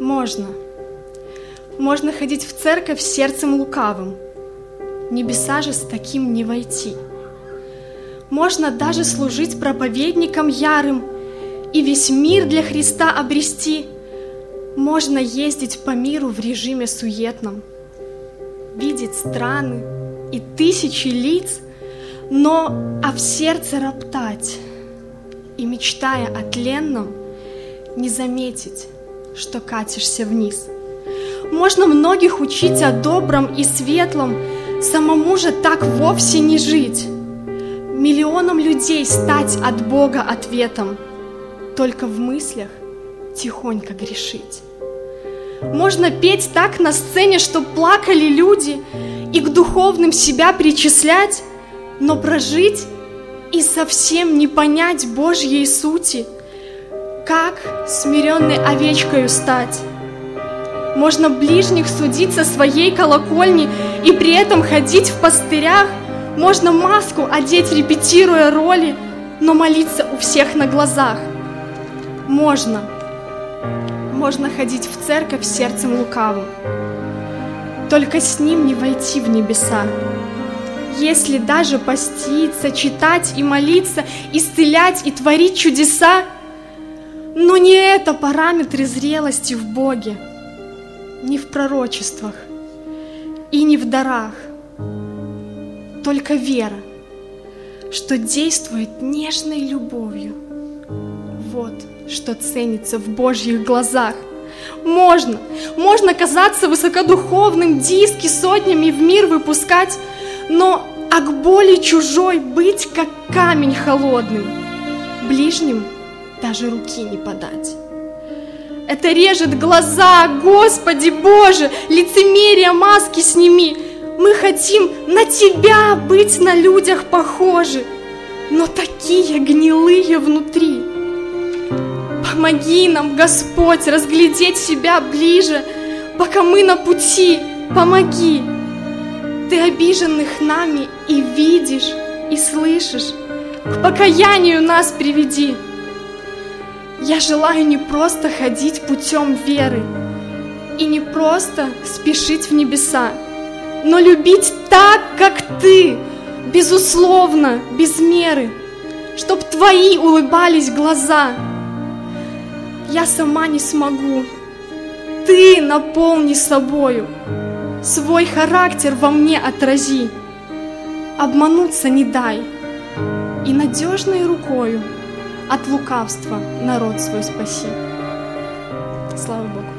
Можно. Можно ходить в церковь сердцем лукавым. Небеса же с таким не войти. Можно даже служить проповедником ярым и весь мир для Христа обрести. Можно ездить по миру в режиме суетном, видеть страны и тысячи лиц, но а в сердце роптать и, мечтая о тленном, не заметить, что катишься вниз. Можно многих учить о добром и светлом, самому же так вовсе не жить. Миллионам людей стать от Бога ответом, только в мыслях тихонько грешить. Можно петь так на сцене, что плакали люди, и к духовным себя причислять, но прожить и совсем не понять Божьей сути, как смиренной овечкою стать. Можно ближних судить со своей колокольни и при этом ходить в пастырях, можно маску одеть, репетируя роли, но молиться у всех на глазах. Можно. Можно ходить в церковь сердцем лукавым. Только с ним не войти в небеса если даже поститься, читать и молиться, исцелять и творить чудеса, но не это параметры зрелости в Боге, не в пророчествах и не в дарах, только вера, что действует нежной любовью. Вот что ценится в Божьих глазах. Можно, можно казаться высокодуховным, диски сотнями в мир выпускать, но а к боли чужой быть, как камень холодным, ближним даже руки не подать. Это режет глаза, Господи Боже, лицемерие маски сними. Мы хотим на Тебя быть на людях похожи, но такие гнилые внутри. Помоги нам, Господь, разглядеть себя ближе, пока мы на пути. Помоги. Ты обиженных нами и видишь, и слышишь. К покаянию нас приведи. Я желаю не просто ходить путем веры и не просто спешить в небеса, но любить так, как ты, безусловно, без меры, чтоб твои улыбались глаза. Я сама не смогу, ты наполни собою свой характер во мне отрази. Обмануться не дай, и надежной рукою от лукавства народ свой спаси. Слава Богу.